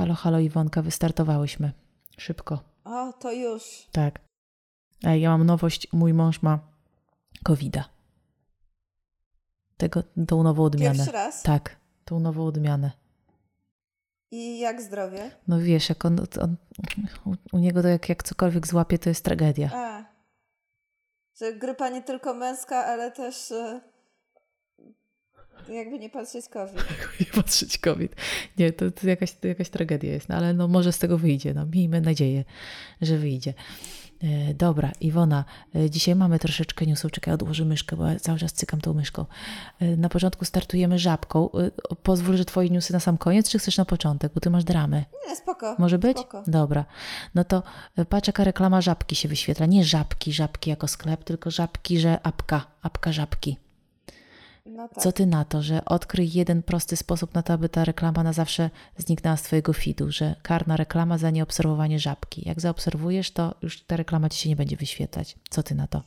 Halo, halo Iwonka, wystartowałyśmy. Szybko. O, to już. Tak. Ej, ja mam nowość, mój mąż ma covida. Tego, tą nową odmianę. Pierwszy raz? Tak, tą nową odmianę. I jak zdrowie? No wiesz, jak on, on u, u niego to jak, jak cokolwiek złapie, to jest tragedia. A, że grypa nie tylko męska, ale też e, jakby nie patrzeć COVID. Nie patrzeć COVID. Nie, to, to, jakaś, to jakaś tragedia jest, no, ale no może z tego wyjdzie. No, miejmy nadzieję, że wyjdzie. E, dobra, Iwona, e, dzisiaj mamy troszeczkę newsów. Czekaj, odłożę myszkę, bo ja cały czas cykam tą myszką. E, na początku startujemy żabką. Pozwól, że twoje newsy na sam koniec, czy chcesz na początek, bo ty masz dramę. Nie, spoko. Może być? Spoko. Dobra. No to patrz, jaka reklama żabki się wyświetla. Nie żabki, żabki jako sklep, tylko żabki, że apka, apka żabki. No tak. Co ty na to, że odkryj jeden prosty sposób na to, aby ta reklama na zawsze zniknęła z twojego feedu, że karna reklama za nieobserwowanie żabki. Jak zaobserwujesz, to już ta reklama ci się nie będzie wyświetlać. Co ty na to?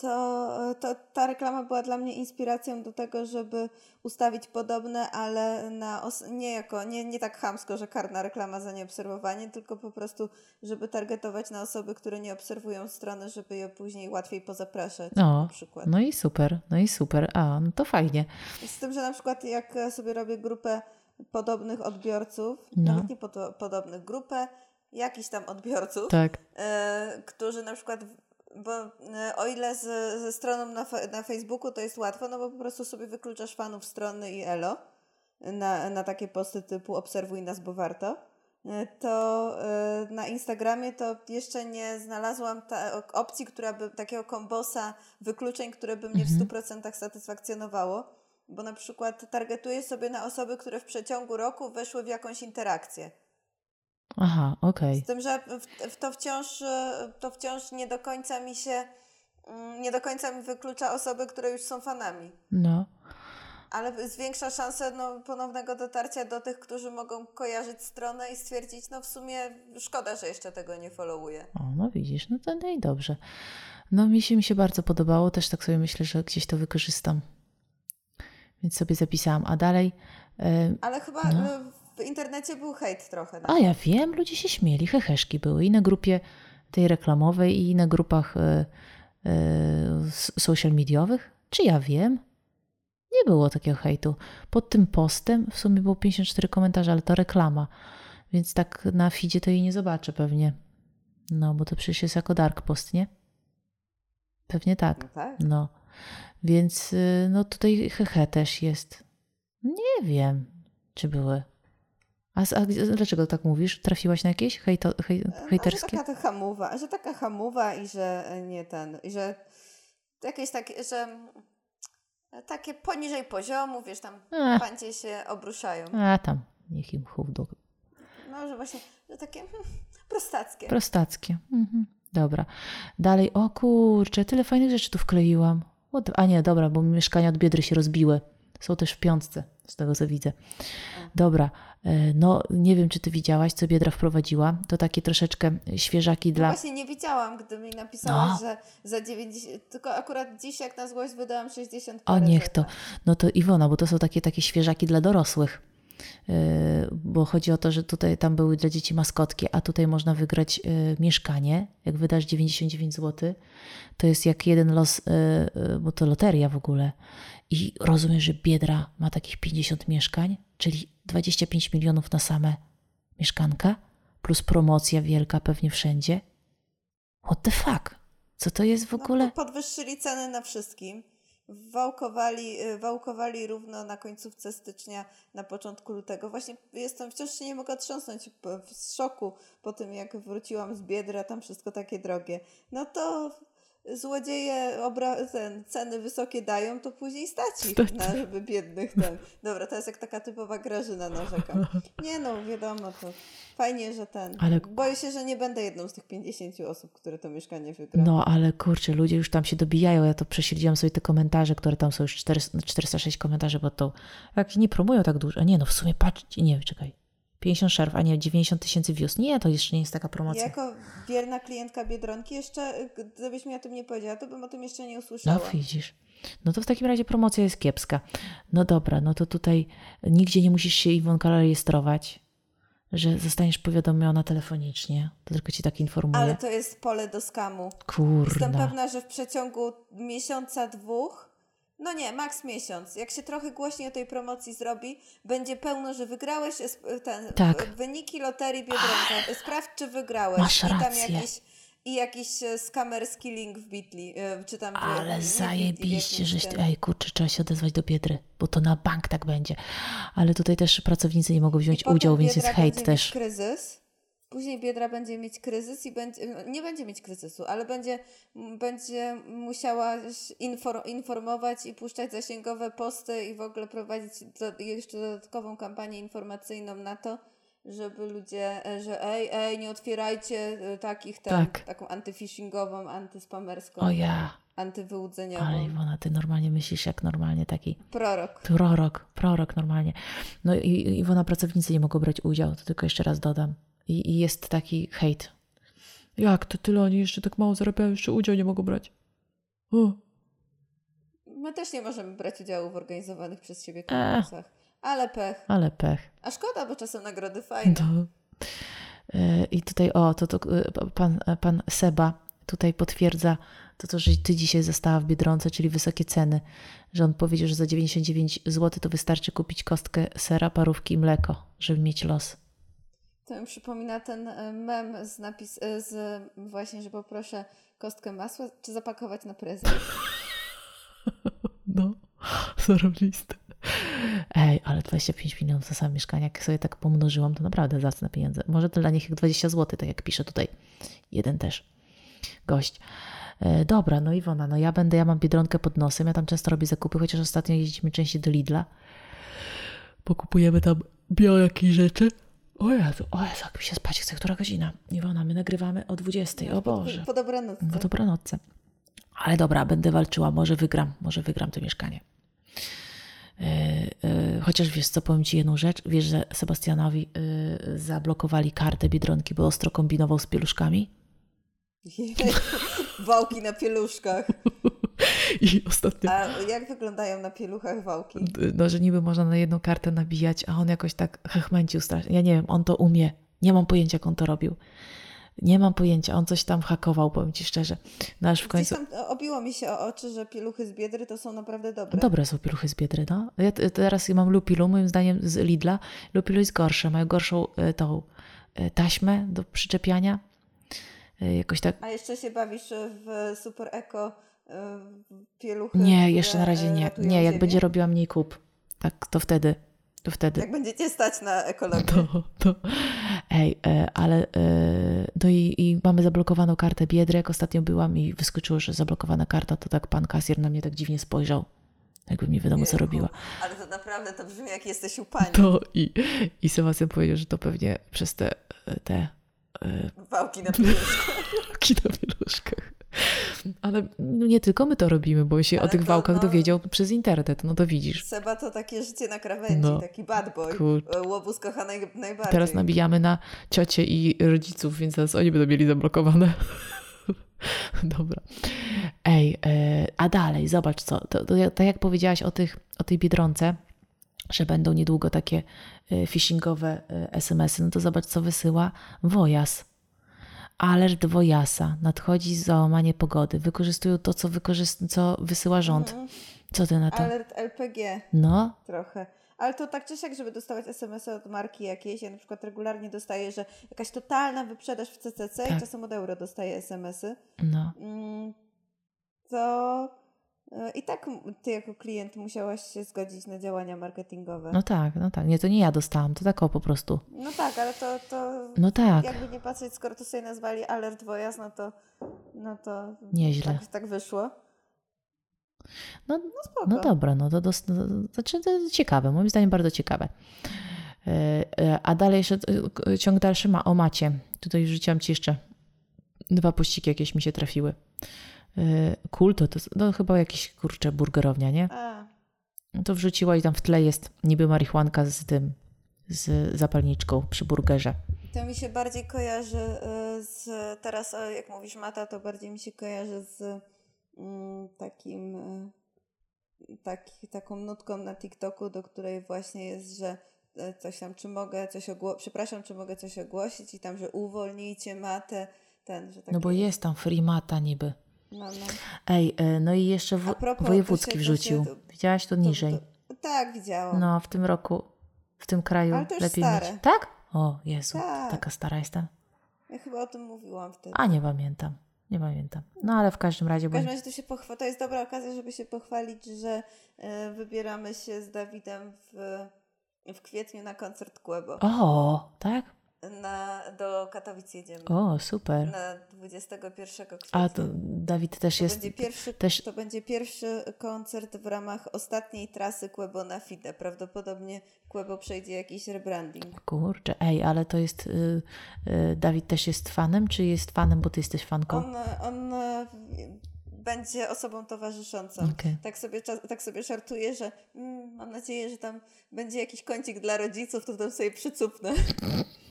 To, to ta reklama była dla mnie inspiracją do tego, żeby ustawić podobne, ale na os- nie jako, nie, nie tak chamsko, że karna reklama za nieobserwowanie, tylko po prostu, żeby targetować na osoby, które nie obserwują strony, żeby je później łatwiej pozapraszać O, na przykład. No i super, no i super. A, no to fajnie. Z tym, że na przykład jak sobie robię grupę podobnych odbiorców, No. nawet nie pod, podobnych, grupę jakichś tam odbiorców, Tak. e, którzy na przykład, bo e, o ile z, ze stroną na, na Facebooku to jest łatwo, no bo po prostu sobie wykluczasz fanów strony i elo na, na takie posty typu obserwuj nas, bo warto, e, to e, na Instagramie to jeszcze nie znalazłam ta, opcji, która by, takiego kombosa wykluczeń, które by mnie w 100% satysfakcjonowało, bo na przykład targetuję sobie na osoby, które w przeciągu roku weszły w jakąś interakcję. Aha, okej. Z tym, że w, w to, wciąż, e, to wciąż nie do końca mi się, mm, nie do końca mi wyklucza osoby, które już są fanami. No. Ale zwiększa szansę no, ponownego dotarcia do tych, którzy mogą kojarzyć stronę i stwierdzić, no w sumie szkoda, że jeszcze tego nie followuję. O, no widzisz, no to i dobrze. No mi się, mi się bardzo podobało, też tak sobie myślę, że gdzieś to wykorzystam. Więc sobie zapisałam. A dalej... e, Ale chyba No. W internecie był hejt trochę. A ja wiem, ludzie się śmieli, heheszki były i na grupie tej reklamowej, i na grupach e, e, social mediowych. Czy ja wiem? Nie było takiego hejtu. Pod tym postem w sumie było 54 komentarze, ale to reklama. Więc tak na feedzie to jej nie zobaczę pewnie. No, bo to przecież jest jako dark post, nie? Pewnie tak. No tak. No, więc y, no tutaj hehe też jest. Nie wiem, czy były. A, a dlaczego tak mówisz? Trafiłaś na jakieś hejto, hej, No, że hejterskie? taka hamuwa, że taka hamuwa i że e, nie ten, i że jakieś takie, że mm, takie poniżej poziomu, wiesz, tam pancie się obruszają. A tam, niech im chów do... No, że właśnie, że takie hmm, prostackie. Prostackie. Mhm. Dobra. Dalej, o kurczę, tyle fajnych rzeczy tu wkleiłam. A nie, dobra, bo mi mieszkania od Biedry się rozbiły. Są też w piątce, z tego co widzę. Dobra, e, no nie wiem, czy ty widziałaś, co Biedra wprowadziła. To takie troszeczkę świeżaki No dla... właśnie nie widziałam, gdy mi napisałaś, No. że za 90, tylko akurat dziś jak na złość wydałam 60 O, niech to. No to Iwona, bo to są takie, takie świeżaki dla dorosłych. Yy, bo chodzi o to, że tutaj tam były dla dzieci maskotki, a tutaj można wygrać yy, mieszkanie. Jak wydasz 99 zł, to jest jak jeden los, yy, bo to loteria w ogóle. I rozumiem, że Biedra ma takich 50 mieszkań, czyli 25 milionów na same mieszkanka, plus promocja wielka pewnie wszędzie. What the fuck? Co to jest w ogóle? No, podwyższyli ceny na wszystkim. Wałkowali, y, wałkowali równo na końcówce stycznia, na początku lutego. Właśnie jestem, wciąż się nie mogę otrząsnąć p- z szoku po tym, jak wróciłam z Biedry, a tam wszystko takie drogie. No to złodzieje obra- ten, ceny wysokie dają, to później stać ich, na, żeby biednych ten. Dobra, to jest jak taka typowa grażyna narzekam. Nie no, wiadomo, to fajnie, że ten. Ale- Boję się, że nie będę jedną z tych 50 osób, które to mieszkanie wygra. No, ale kurczę, ludzie już tam się dobijają. Ja to prześledziłam sobie te komentarze, które tam są już 400, 406 komentarzy pod tą. Jak nie promują tak dużo. A nie, no w sumie patrzcie, nie, czekaj. 50 szerw, a nie 90 tysięcy views. Nie, to jeszcze nie jest taka promocja. Jako wierna klientka Biedronki jeszcze, gdybyś mi o tym nie powiedziała, to bym o tym jeszcze nie usłyszała. No widzisz. No to w takim razie promocja jest kiepska. No dobra, no to tutaj nigdzie nie musisz się Iwonka rejestrować. że zostaniesz powiadomiona telefonicznie. To tylko ci tak informuje. Ale to jest pole do skamu. Kurna. Jestem pewna, że w przeciągu miesiąca, dwóch, no nie, maks miesiąc, jak się trochę głośniej o tej promocji zrobi, będzie pełno, że wygrałeś ten, tak. wyniki loterii Biedronka. Sprawdź, czy wygrałeś. Masz I tam rację. jakiś i jakiś e, skamerski link w Bitly, e, czy tam... Ale zajebiście, żeś... Ej, kurczę, trzeba się odezwać do Biedry, bo to na bank tak będzie. Ale tutaj też pracownicy nie mogą wziąć udziału, więc jest hejt też. kryzys, później Biedra będzie mieć kryzys i będzie, no, nie będzie mieć kryzysu, ale będzie, będzie musiała informować i puszczać zasięgowe posty i w ogóle prowadzić do, jeszcze dodatkową kampanię informacyjną na to, żeby ludzie, e, że ej, ej, nie otwierajcie e, takich tam, tak. taką antyfishingową, antyspamerską. O ja. Antywyłudzeniową. Ale Iwona, ty normalnie myślisz jak normalnie taki... Prorok. Prorok, prorok normalnie. No i Iwona, pracownicy nie mogą brać udziału, to tylko jeszcze raz dodam. I, i jest taki hejt. Jak to tyle oni jeszcze tak mało zarabiają, jeszcze udział nie mogą brać. O. My też nie możemy brać udziału w organizowanych przez siebie konkursach. E. Ale pech. Ale pech. A szkoda, bo czasem nagrody fajne. No. I tutaj, o, to, to e, pan, e, pan Seba tutaj potwierdza to, to, że ty dzisiaj została w Biedronce, czyli wysokie ceny, że on powiedział, że za 99 zł to wystarczy kupić kostkę sera, parówki i mleko, żeby mieć los. To mi przypomina ten mem z napis, z właśnie, że poproszę kostkę masła, czy zapakować na prezent. No, zarobiste. Ej, ale 25 milionów za samo mieszkanie, jak sobie tak pomnożyłam, to naprawdę zacne pieniądze. Może to dla nich 20 zł, tak jak pisze tutaj jeden też gość. E, dobra, no Iwona, no ja będę, ja mam Biedronkę pod nosem, ja tam często robię zakupy, chociaż ostatnio jeździmy częściej do Lidla. Pokupujemy tam bio jakieś rzeczy. O Jezu, o Jezu, jak mi się spać chce, która godzina? Iwona, my nagrywamy o 20, o Boże. Po, dobranocce. Po dobranocce. Ale dobra, będę walczyła, może wygram, może wygram to mieszkanie. Yy, chociaż wiesz co, powiem Ci jedną rzecz. Wiesz, że Sebastianowi yy, zablokowali kartę Biedronki, bo ostro kombinował z pieluszkami? wałki na pieluszkach. I ostatnio... A jak wyglądają na pieluchach wałki? No, że niby można na jedną kartę nabijać, a on jakoś tak hechmęcił strasznie. Ja nie wiem, on to umie. Nie mam pojęcia, jak on to robił. Nie mam pojęcia, on coś tam hakował, powiem Ci szczerze. No aż w końcu... tam obiło mi się o oczy, że pieluchy z Biedry to są naprawdę dobre. Dobre są pieluchy z Biedry, no. Ja teraz mam Lupilu, moim zdaniem z Lidla. Lupilu jest gorsze, mają gorszą e, tą e, taśmę do przyczepiania. E, jakoś tak... A jeszcze się bawisz w Super Eco pieluchy? Nie, jeszcze na razie nie. Nie, jak będzie robiła mniej kup, tak, to wtedy to wtedy. Jak będziecie stać na ekologię. To, to. Ej, e, ale e, no i, i, mamy zablokowaną kartę Biedry. Jak ostatnio byłam i wyskoczyło, że zablokowana karta, to tak pan kasjer na mnie tak dziwnie spojrzał. Jakby mi wiadomo, co robiła. Ale to naprawdę to brzmi, jak jesteś u pani. To i, i Sebastian powiedział, że to pewnie przez te, te Wałki na pieluszkach. Wałki na pieluszkach. Ale no nie tylko my to robimy, bo się Ale o tych to, wałkach no, dowiedział przez internet, no to widzisz. Seba to takie życie na krawędzi, no, taki bad boy. Kur... Łobuz kocha naj, najbardziej. Teraz nabijamy na ciocie i rodziców, więc teraz oni będą mieli zablokowane. Dobra. Ej, e, a dalej, zobacz co. To, to, tak jak powiedziałaś o, tych, o tej Biedronce, że będą niedługo takie e, phishingowe e, SMS-y, no to zobacz co wysyła Wojas alert Wojasa, nadchodzi załamanie pogody. Wykorzystują to, co, wykorzyst- co wysyła rząd. Mhm. Co ty na to? Alert LPG. No. Trochę. Ale to tak czy siak, żeby dostawać SMS-y od marki jakiejś, ja na przykład regularnie dostaję, że jakaś totalna wyprzedaż w CCC tak. i czasem od euro dostaję SMS-y. No. Mm, to I tak ty jako klient musiałaś się zgodzić na działania marketingowe. No tak, no tak. Nie, to nie ja dostałam, to tak o po prostu. No tak, ale to, to no tak. jakby nie patrzeć, skoro to sobie nazwali alert wojazd, no to, no to Nieźle. Tak, tak wyszło. No, no, no dobra, no to, dos, no, znaczy, to ciekawe, moim zdaniem bardzo ciekawe. E, e, a dalej jeszcze ciąg dalszy ma o macie. Tutaj rzuciłam Ci jeszcze dwa pościgi jakieś mi się trafiły. Y, kulto, to no, chyba jakiś kurczę burgerownia, nie? A. To wrzuciła i tam w tle jest niby marihuanka z tym, z zapalniczką przy burgerze. To mi się bardziej kojarzy y, z, teraz jak mówisz mata, to bardziej mi się kojarzy z mm, takim, taki, taką nutką na TikToku, do której właśnie jest, że e, coś tam, czy mogę coś ogłosić, przepraszam, czy mogę coś ogłosić i tam, że uwolnijcie matę, ten, że takie... No bo jest tam free mata niby. No, no. Ej, e, no i jeszcze propos, wojewódzki to to wrzucił. się- Widziałaś to To- niżej. To, tak, widziałam. No, w tym roku, w tym kraju to lepiej stare. mieć. Tak? O, Jezu, Tak. taka stara jestem. Ja chyba o tym mówiłam wtedy. A nie pamiętam, nie pamiętam. No ale w każdym razie, W każdym razie to, się pochwa- to jest dobra okazja, żeby się pochwalić, że e, wybieramy się z Dawidem w, w kwietniu na koncert Kłebo. O, tak? Na, do Katowic jedziemy. O, super. Na 21 kwietnia. A to Dawid też to, jest... będzie pierwszy, też- to będzie pierwszy koncert w ramach ostatniej trasy Kłebo na FIDE. Prawdopodobnie Kłebo przejdzie jakiś rebranding. Kurczę, ej, ale to jest... Y, y, Dawid też jest fanem, czy jest fanem, bo ty jesteś fanką? On, on e, będzie osobą towarzyszącą. Okej. Tak sobie, tak sobie żartuję, że mm, mam nadzieję, że tam będzie jakiś kącik dla rodziców, to tam sobie przycupnę.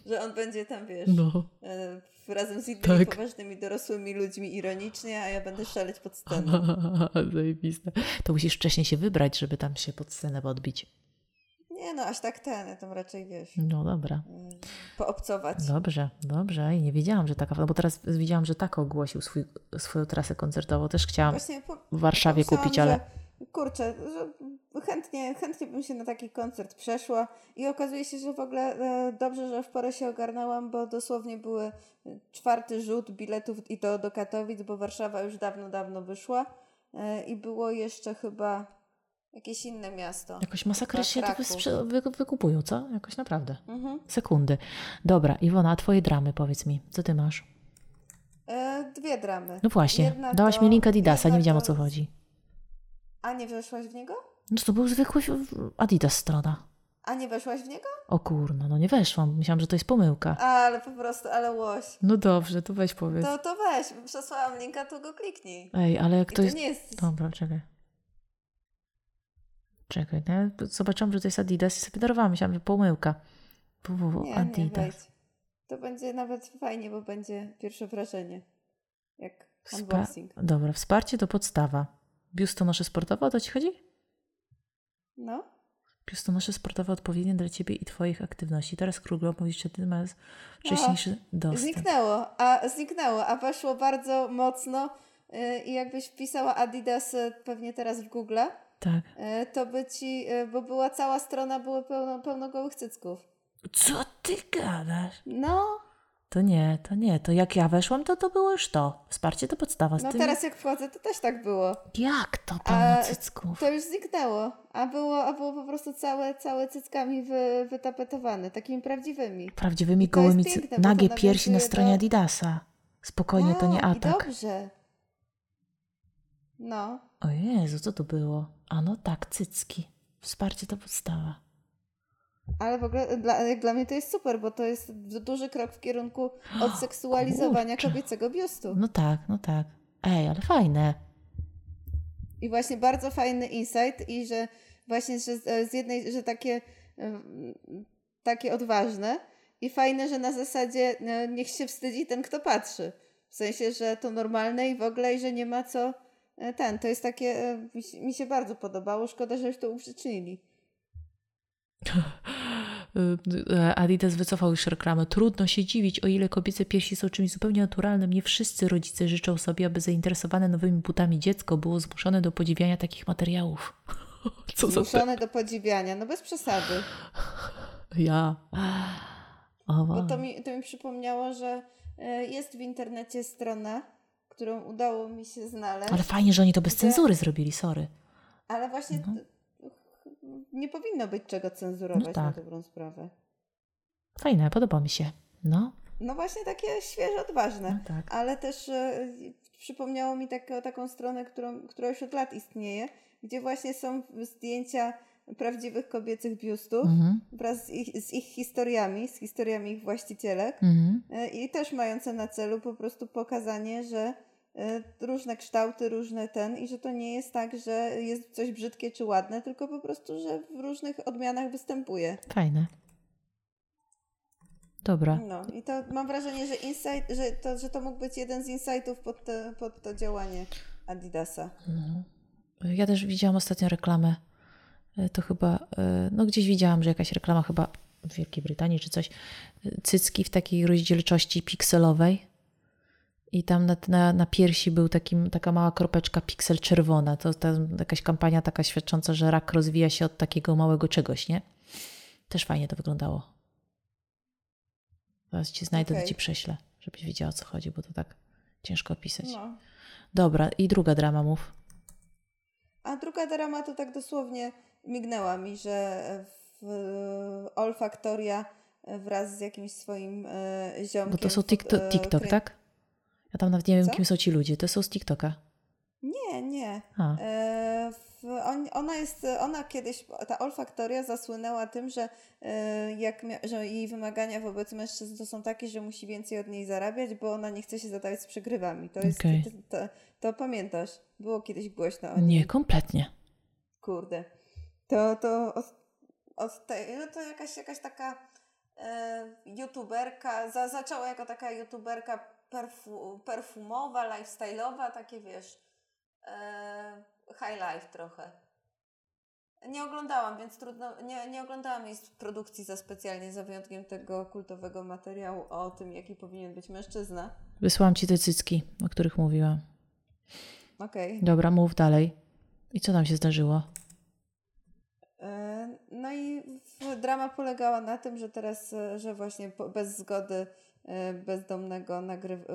że on będzie tam, wiesz, No. e, razem z innymi Tak. poważnymi dorosłymi ludźmi ironicznie, a ja będę szaleć pod sceną. Zajebiste. To musisz wcześniej się wybrać, żeby tam się pod scenę podbić. Nie no, aż tak ten, ja tam raczej, wiesz, No dobra. e, poobcować. Dobrze, dobrze. I nie wiedziałam, że taka, no bo teraz widziałam, że tak ogłosił swój, swoją trasę koncertową. Też chciałam po, w Warszawie kupić, ale Że, kurczę, że chętnie, chętnie bym się na taki koncert przeszła i okazuje się, że w ogóle e, dobrze, że w porę się ogarnęłam, bo dosłownie były czwarty rzut biletów i to do Katowic, bo Warszawa już dawno, dawno wyszła e, i było jeszcze chyba jakieś inne miasto. jakoś to Kraków. wysprze- wy, wykupują, co? Jakoś naprawdę. Mhm. Sekundy. Dobra, Iwona, a twoje dramy powiedz mi. Co ty masz? E, dwie dramy. No właśnie, Jedna dałaś to- mi link Adidasa, jedna nie wiedziałam o to- co chodzi. A nie weszłaś w niego? No to był zwykły Adidas strona. A nie weszłaś w niego? O kurno, no nie weszłam. Myślałam, że to jest pomyłka. Ale po prostu, ale łoś. No dobrze, to weź powiedz. To, to weź, przesłałam linka, to go kliknij. Ej, ale jak I to jest... nie jest... Dobra, czekaj. Czekaj, no ja zobaczyłam, że to jest Adidas i sobie darowałam. Myślałam, że pomyłka. www Nie, nie, Adidas. wejdź. To będzie nawet fajnie, bo będzie pierwsze wrażenie. Jak unboxing. Dobra, wsparcie to podstawa. Biustonosze sportowe, o to ci chodzi? No. Biustonosze sportowe odpowiednie dla ciebie i twoich aktywności. Teraz król mówisz, że ty masz wcześniejszy dostęp. Zniknęło, a zniknęło, a weszło bardzo mocno yy, i jakbyś wpisała Adidas y, pewnie teraz w Google, Tak. y, to by ci, y, bo była cała strona, było pełno, pełno gołych cycków. Co ty gadasz? No, To nie, to nie. To jak ja weszłam, to to było już to. Wsparcie to podstawa. Z no tym... teraz jak wchodzę, to też tak było. Jak to pełno cycków? To już zniknęło, a było, a było po prostu całe, całe cyckami wy, wytapetowane, takimi prawdziwymi. Prawdziwymi gołymi cy- piękne, bo to nagie piersi na stronie do- Adidasa. Spokojnie, to nie No, atak. dobrze. No, O Jezu, co to było? A no tak, cycki. Wsparcie to podstawa. Ale w ogóle dla, dla mnie to jest super, bo to jest du- duży krok w kierunku odseksualizowania Kurczę. kobiecego biustu. No tak, no tak. Ej, ale fajne. I właśnie bardzo fajny insight i że właśnie, że z z jednej, że takie, em, takie odważne i fajne, że na zasadzie e, niech się wstydzi ten, kto patrzy. W sensie, że to normalne i w ogóle i że nie ma co e, ten. To jest takie, e, mi się- bardzo podobało. Szkoda, że już to uprzyczynili. Y, Adidas wycofał już reklamę. Trudno się dziwić, o ile kobiece piersi są czymś zupełnie naturalnym. Nie wszyscy rodzice życzą sobie, aby zainteresowane nowymi butami dziecko było zmuszone do podziwiania takich materiałów. Co. Zmuszone do podziwiania. No bez przesady. Ja. O, Bo to mi, to mi przypomniało, że e, jest w internecie strona, którą udało mi się znaleźć. Ale fajnie, że oni to bez Gdzie- cenzury zrobili, sorry. Ale właśnie No. Nie powinno być czego cenzurować No tak. na dobrą sprawę. Fajne, podoba mi się. No, No właśnie takie świeże, odważne. no tak. Ale też e, przypomniało mi tak, taką stronę, którą, która już od lat istnieje, gdzie właśnie są zdjęcia prawdziwych kobiecych biustów Mhm, wraz z ich, z ich historiami, z historiami ich właścicielek. mhm. E, I też mające na celu po prostu pokazanie, że różne kształty, różne ten i że to nie jest tak, że jest coś brzydkie czy ładne, tylko po prostu, że w różnych odmianach występuje. Fajne. Dobra. No i to mam wrażenie, że insight, że to, że to mógł być jeden z insightów pod, te, pod to działanie Adidasa. No. Ja też widziałam ostatnio reklamę e, to chyba, e, no gdzieś widziałam, że jakaś reklama chyba w Wielkiej Brytanii czy coś, e, cycki w takiej rozdzielczości pikselowej i tam na, na, na piersi był takim, taka mała kropeczka piksel czerwona. To ta, jakaś kampania taka świadcząca, że rak rozwija się od takiego małego czegoś, nie? Też fajnie to wyglądało. Zaraz ci znajdę, okay. to ci prześlę, żebyś wiedziała o co chodzi, bo to tak ciężko opisać. No. Dobra, i druga drama mów. A druga drama to tak dosłownie mignęła mi, że w Olfaktoria wraz z jakimś swoim e, ziomkiem... Bo to są TikTok, TikTok tak? Ja tam nawet nie wiem, Co? kim są ci ludzie. To są z TikToka. Nie, nie. E, w, on, ona jest, ona kiedyś, ta olfaktoria zasłynęła tym, że, e, jak że jej wymagania wobec mężczyzn to są takie, że musi więcej od niej zarabiać, bo ona nie chce się zadawać z przegrywami. To jest, okay. to, to, to, pamiętasz? Było kiedyś głośno o niej. Nie, kompletnie. Kurde. To, to od, od tej, no to jakaś, jakaś taka youtuberka, za, zaczęła jako taka youtuberka perfu, perfumowa, lifestyle'owa, takie wiesz, e, high life trochę. Nie oglądałam, więc trudno, nie, nie oglądałam jej produkcji za specjalnie, za wyjątkiem tego kultowego materiału o tym, jaki powinien być mężczyzna. Wysłałam ci te cycki, o których mówiłam. Okej. Okay. Dobra, mów dalej. I co tam się zdarzyło? E, no i drama polegała na tym, że teraz, e, że właśnie bez zgody E, bezdomnego nagrywa,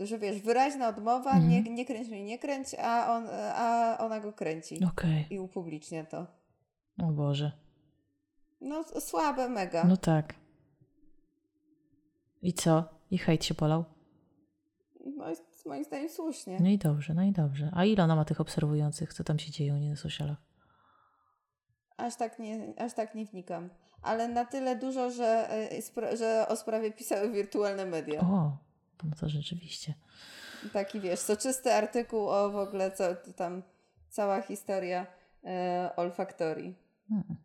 e, że wiesz, wyraźna odmowa, mhm. nie, nie kręć mnie, nie kręć, a, on, a ona go kręci. Okay. I upublicznia to. O Boże. No słabe mega. No tak. I co? I hejt się polał? No moim zdaniem słusznie. No i dobrze, no i dobrze. A ile ona ma tych obserwujących? Co tam się dzieje u niej na socialach? Aż tak nie, aż tak nie wnikam ale na tyle dużo, że, e, że o sprawie pisały wirtualne media. O, no to rzeczywiście. Taki wiesz, soczysty artykuł o w ogóle co tam cała historia e, olfaktorii. Hmm.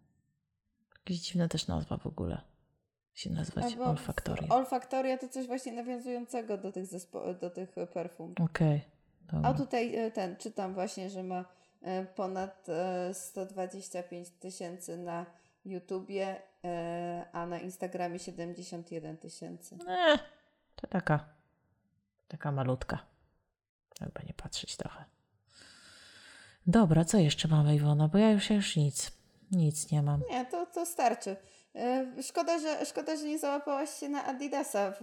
Jakaś dziwna też nazwa w ogóle się nazwać Albo olfaktoria. Olfaktoria to coś właśnie nawiązującego do tych, zespo- do tych perfum. Okej. Okay. A tutaj e, ten, czytam właśnie, że ma ponad 125 tysięcy na YouTubie, e, a na Instagramie 71 tysięcy. E, to taka, taka malutka. Jakby nie patrzeć trochę. Dobra, co jeszcze mamy Iwona? Bo ja już, już nic, nic nie mam. Nie, to, to starczy. E, szkoda że, szkoda, że nie załapałaś się na Adidasa w,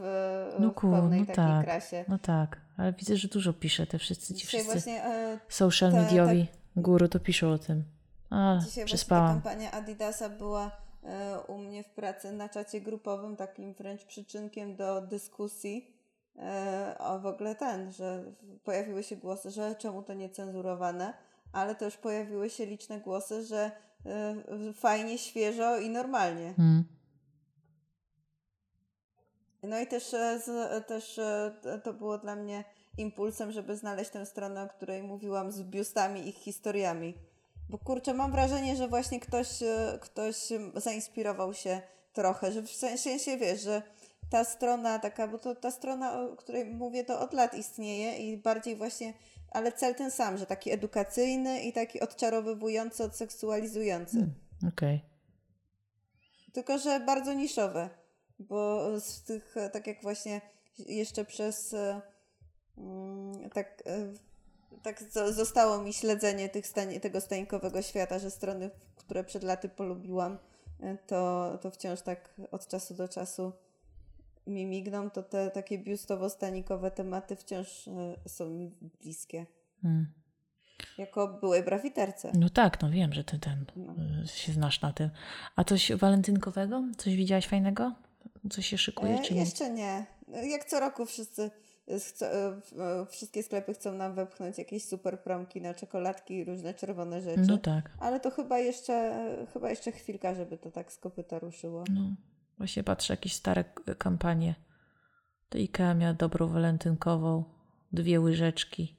no w pełnej no takiej tak, krasie. No tak, ale widzę, że dużo pisze te wszyscy ci wszyscy właśnie, e, social mediowi tak, guru to piszą o tym. A, Dzisiaj przespałam. kampania Adidasa była e, u mnie w pracy na czacie grupowym takim wręcz przyczynkiem do dyskusji e, o w ogóle ten, że pojawiły się głosy, że czemu to niecenzurowane, ale też pojawiły się liczne głosy, że e, fajnie, świeżo i normalnie. Hmm. No i też, też to było dla mnie impulsem, żeby znaleźć tę stronę, o której mówiłam z biustami ich historiami bo kurczę, mam wrażenie, że właśnie ktoś, e, ktoś zainspirował się trochę, że w sensie wiesz, że ta strona taka, bo to ta strona, o której mówię, to od lat istnieje i bardziej właśnie, ale cel ten sam, że taki edukacyjny i taki odczarowywujący, odseksualizujący. Hmm, Okej. Okay. Tylko, że bardzo niszowe, bo z tych, tak jak właśnie jeszcze przez e, tak e, tak zostało mi śledzenie tych stań, tego stańkowego świata, że strony, które przed laty polubiłam, e, to, to wciąż tak od czasu do czasu mi migną, to te takie biustowo-stanikowe tematy wciąż e, są mi bliskie. Hmm. Jako byłej brawiterce. No tak, no wiem, że ty ten no. Się znasz na tym. A coś walentynkowego? Coś widziałaś fajnego? Coś się szykuje, e? Jeszcze nie. Jak co roku wszyscy wszystkie sklepy chcą nam wepchnąć jakieś super promki na czekoladki i różne czerwone rzeczy. No tak. Ale to chyba jeszcze, chyba jeszcze chwilka, żeby to tak z kopyta ruszyło. No. Właśnie patrzę jakieś stare kampanie. To IKEA miała dobrą walentynkową, dwie łyżeczki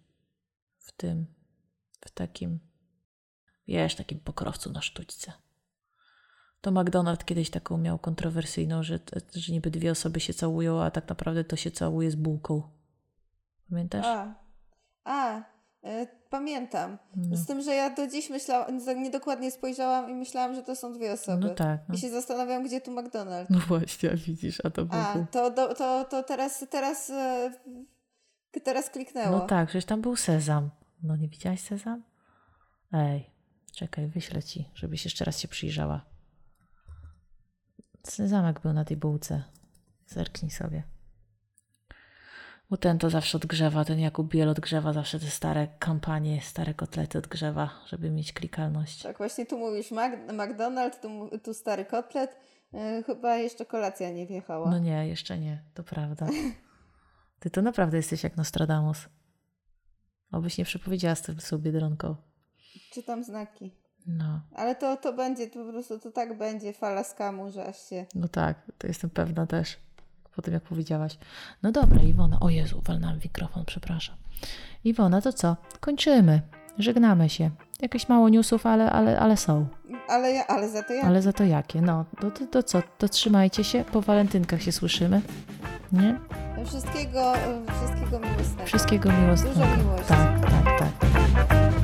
w tym, w takim, wiesz, takim pokrowcu na sztućce. To McDonald's kiedyś taką miał kontrowersyjną, że, że niby dwie osoby się całują, a tak naprawdę to się całuje z bułką. Pamiętasz? A, a E, Pamiętam. No. Z tym, że ja do dziś myślałam, niedokładnie spojrzałam i myślałam, że to są dwie osoby. No tak. No, I się zastanawiam, gdzie tu McDonald's. no właśnie, a widzisz, a to A, był... to, to, to, to teraz, teraz, e, teraz kliknęło. No tak, przecież tam był sezam. No nie widziałaś sezam? Ej, czekaj, wyślę ci, żebyś jeszcze raz się przyjrzała. Sezamek był na tej bułce. Zerknij sobie. Bo ten to zawsze odgrzewa, ten Jakub Biel odgrzewa zawsze te stare kampanie, stare kotlety odgrzewa, żeby mieć klikalność. Tak, właśnie tu mówisz Mac, McDonald's, tu, tu stary kotlet. E, chyba jeszcze kolacja nie wjechała. No nie, jeszcze nie, to prawda. Ty to naprawdę jesteś jak Nostradamus. Obyś nie przepowiedziała z tym z tą Biedronką. Czytam znaki. No, Ale to, to będzie, to po prostu to tak będzie fala skamu, że aż się... no tak, to jestem pewna też. Po tym jak powiedziałaś. No dobra, Iwona. O Jezu, walnąłem mikrofon, przepraszam. Iwona, to co? Kończymy. Żegnamy się. Jakieś mało newsów, ale, ale, ale są. Ale, ja, ale za to ja. Ale za to jakie? No, to, to, to co? To trzymajcie się. Po walentynkach się słyszymy. Nie? Wszystkiego, wszystkiego miłosnego. Wszystkiego miłosnego. Dużo miłości. Tak, tak, tak.